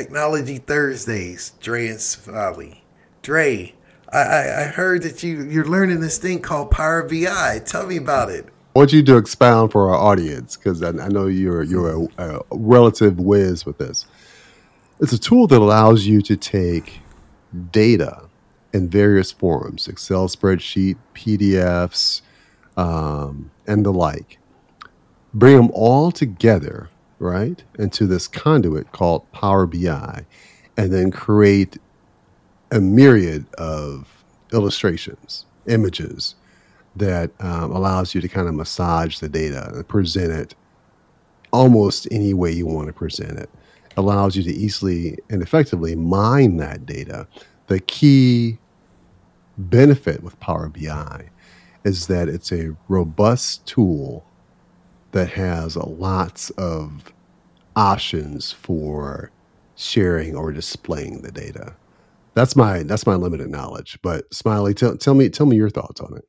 Technology Thursdays, Dre and. Dre, I, I, I heard that you, you're learning this thing called Power BI. Tell me about it. I want you to expound for our audience because I, I, know you're you're a, a relative whiz with this. It's a tool that allows you to take data in various forms Excel spreadsheet, PDFs, um, and the like. Bring them all together, right, into this conduit called Power BI, and then create a myriad of illustrations, images that um, allows you to kind of massage the data and present it almost any way you want to present it. Allows you to easily and effectively mine that data. The key benefit with Power BI is that it's a robust tool that has lots of options for sharing or displaying the data. That's my that's my limited knowledge. But Smiley, tell, tell me tell me your thoughts on it.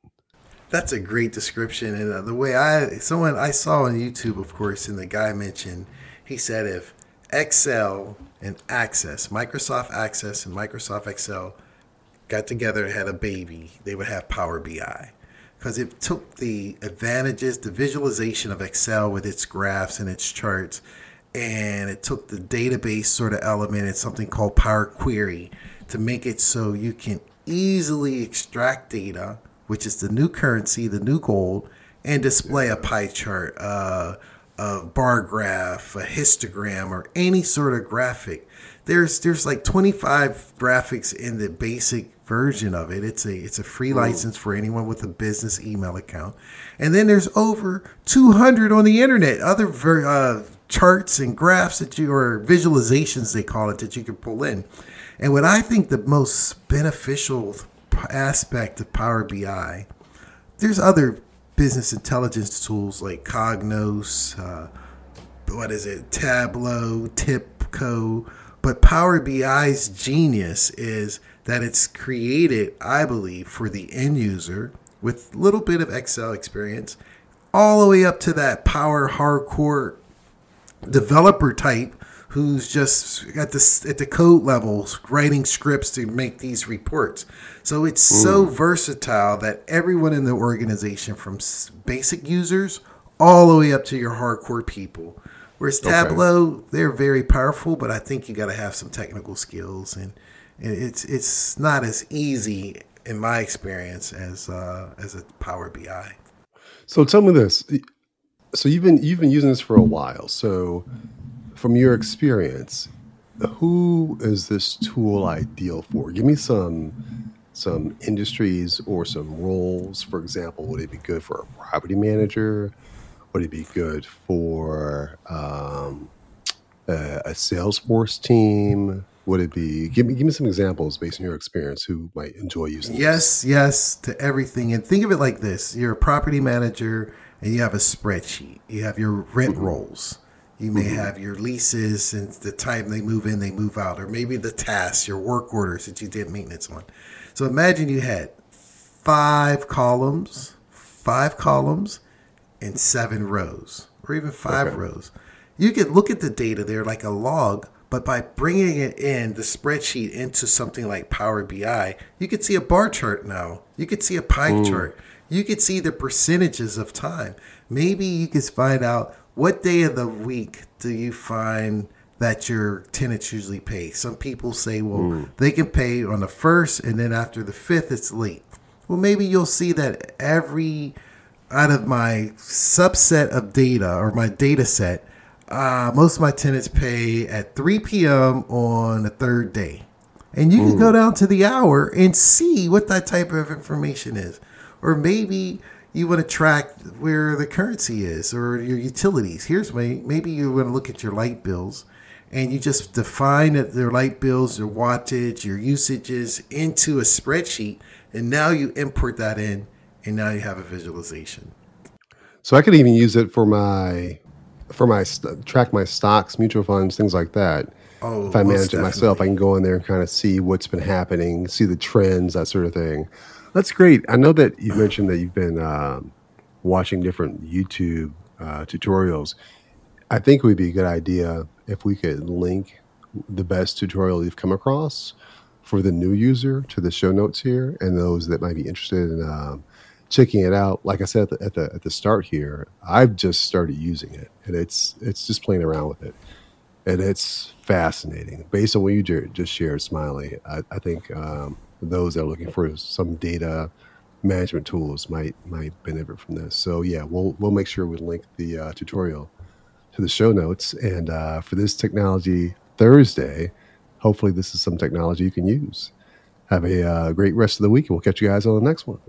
That's a great description, and uh, the way I someone I saw on YouTube, of course, and the guy mentioned, he said if Excel and Access, Microsoft Access and Microsoft Excel got together and had a baby, they would have Power BI. Because it took the advantages, the visualization of Excel with its graphs and its charts, and it took the database sort of element and something called Power Query to make it so you can easily extract data, which is the new currency, the new gold, and display a pie chart, uh, a bar graph, a histogram, or any sort of graphic. There's there's like 25 graphics in the basic version of it. It's a it's a free license for anyone with a business email account, and then there's over 200 on the internet. Other ver, uh, charts and graphs that you or visualizations they call it that you can pull in. And what I think the most beneficial aspect of Power BI, there's other business intelligence tools like Cognos, uh, what is it, Tableau, TIBCO, but Power BI's genius is that it's created, I believe, for the end user with a little bit of Excel experience, all the way up to that power hardcore developer type who's just at the at the code levels writing scripts to make these reports. So it's Ooh. so versatile that everyone in the organization, from basic users all the way up to your hardcore people, Whereas Tableau, okay. they're very powerful, but I think you got to have some technical skills, and, and, it's it's not as easy in my experience as uh, as a Power BI. So tell me this: so you've been you've been using this for a while. So from your experience, who is this tool ideal for? Give me some some industries or some roles. For example, would it be good for a property manager? Would it be good for um, a, a Salesforce team? Would it be? Give me give me some examples based on your experience. Who might enjoy using? Yes, this. yes to everything. And think of it like this: you're a property manager, and you have a spreadsheet. You have your rent mm-hmm. rolls. You may mm-hmm. have your leases and the time they move in, they move out, or maybe the tasks, your work orders that you did maintenance on. So imagine you had five columns, five columns, in seven rows or even five okay. rows. You can look at the data there like a log, but by bringing it in the spreadsheet into something like Power BI, you could see a bar chart now. You could see a pie Ooh. chart. You could see the percentages of time. Maybe you could find out what day of the week do you find that your tenants usually pay. Some people say, well, Ooh. they can pay on the first and then after the fifth, it's late. Well, maybe you'll see that every out of my subset of data or my data set, uh, most of my tenants pay at 3 p.m. on the third day. And you can go down to the hour and see what that type of information is. Or maybe you want to track where the currency is or your utilities. Here's my, maybe you want to look at your light bills and you just define their light bills, your wattage, your usages into a spreadsheet. And now you import that in and now you have a visualization. So I could even use it for my for my track my stocks, mutual funds, things like that. Oh, if I manage it myself, I can go in there and kind of see what's been happening, see the trends, that sort of thing. That's great. I know that you mentioned that you've been um, watching different YouTube uh, tutorials. I think it would be a good idea if we could link the best tutorial you've come across for the new user to the show notes here, and those that might be interested in um, checking it out. Like I said at the, at the, at the start here, I've just started using it, and it's it's just playing around with it, and it's fascinating. Based on what you just shared, Smiley, I, I think um, those that are looking for some data management tools might might benefit from this. So yeah, we'll we'll make sure we link the uh, tutorial to the show notes. And uh, for this technology Thursday, hopefully this is some technology you can use. Have a uh, great rest of the week, and we'll catch you guys on the next one.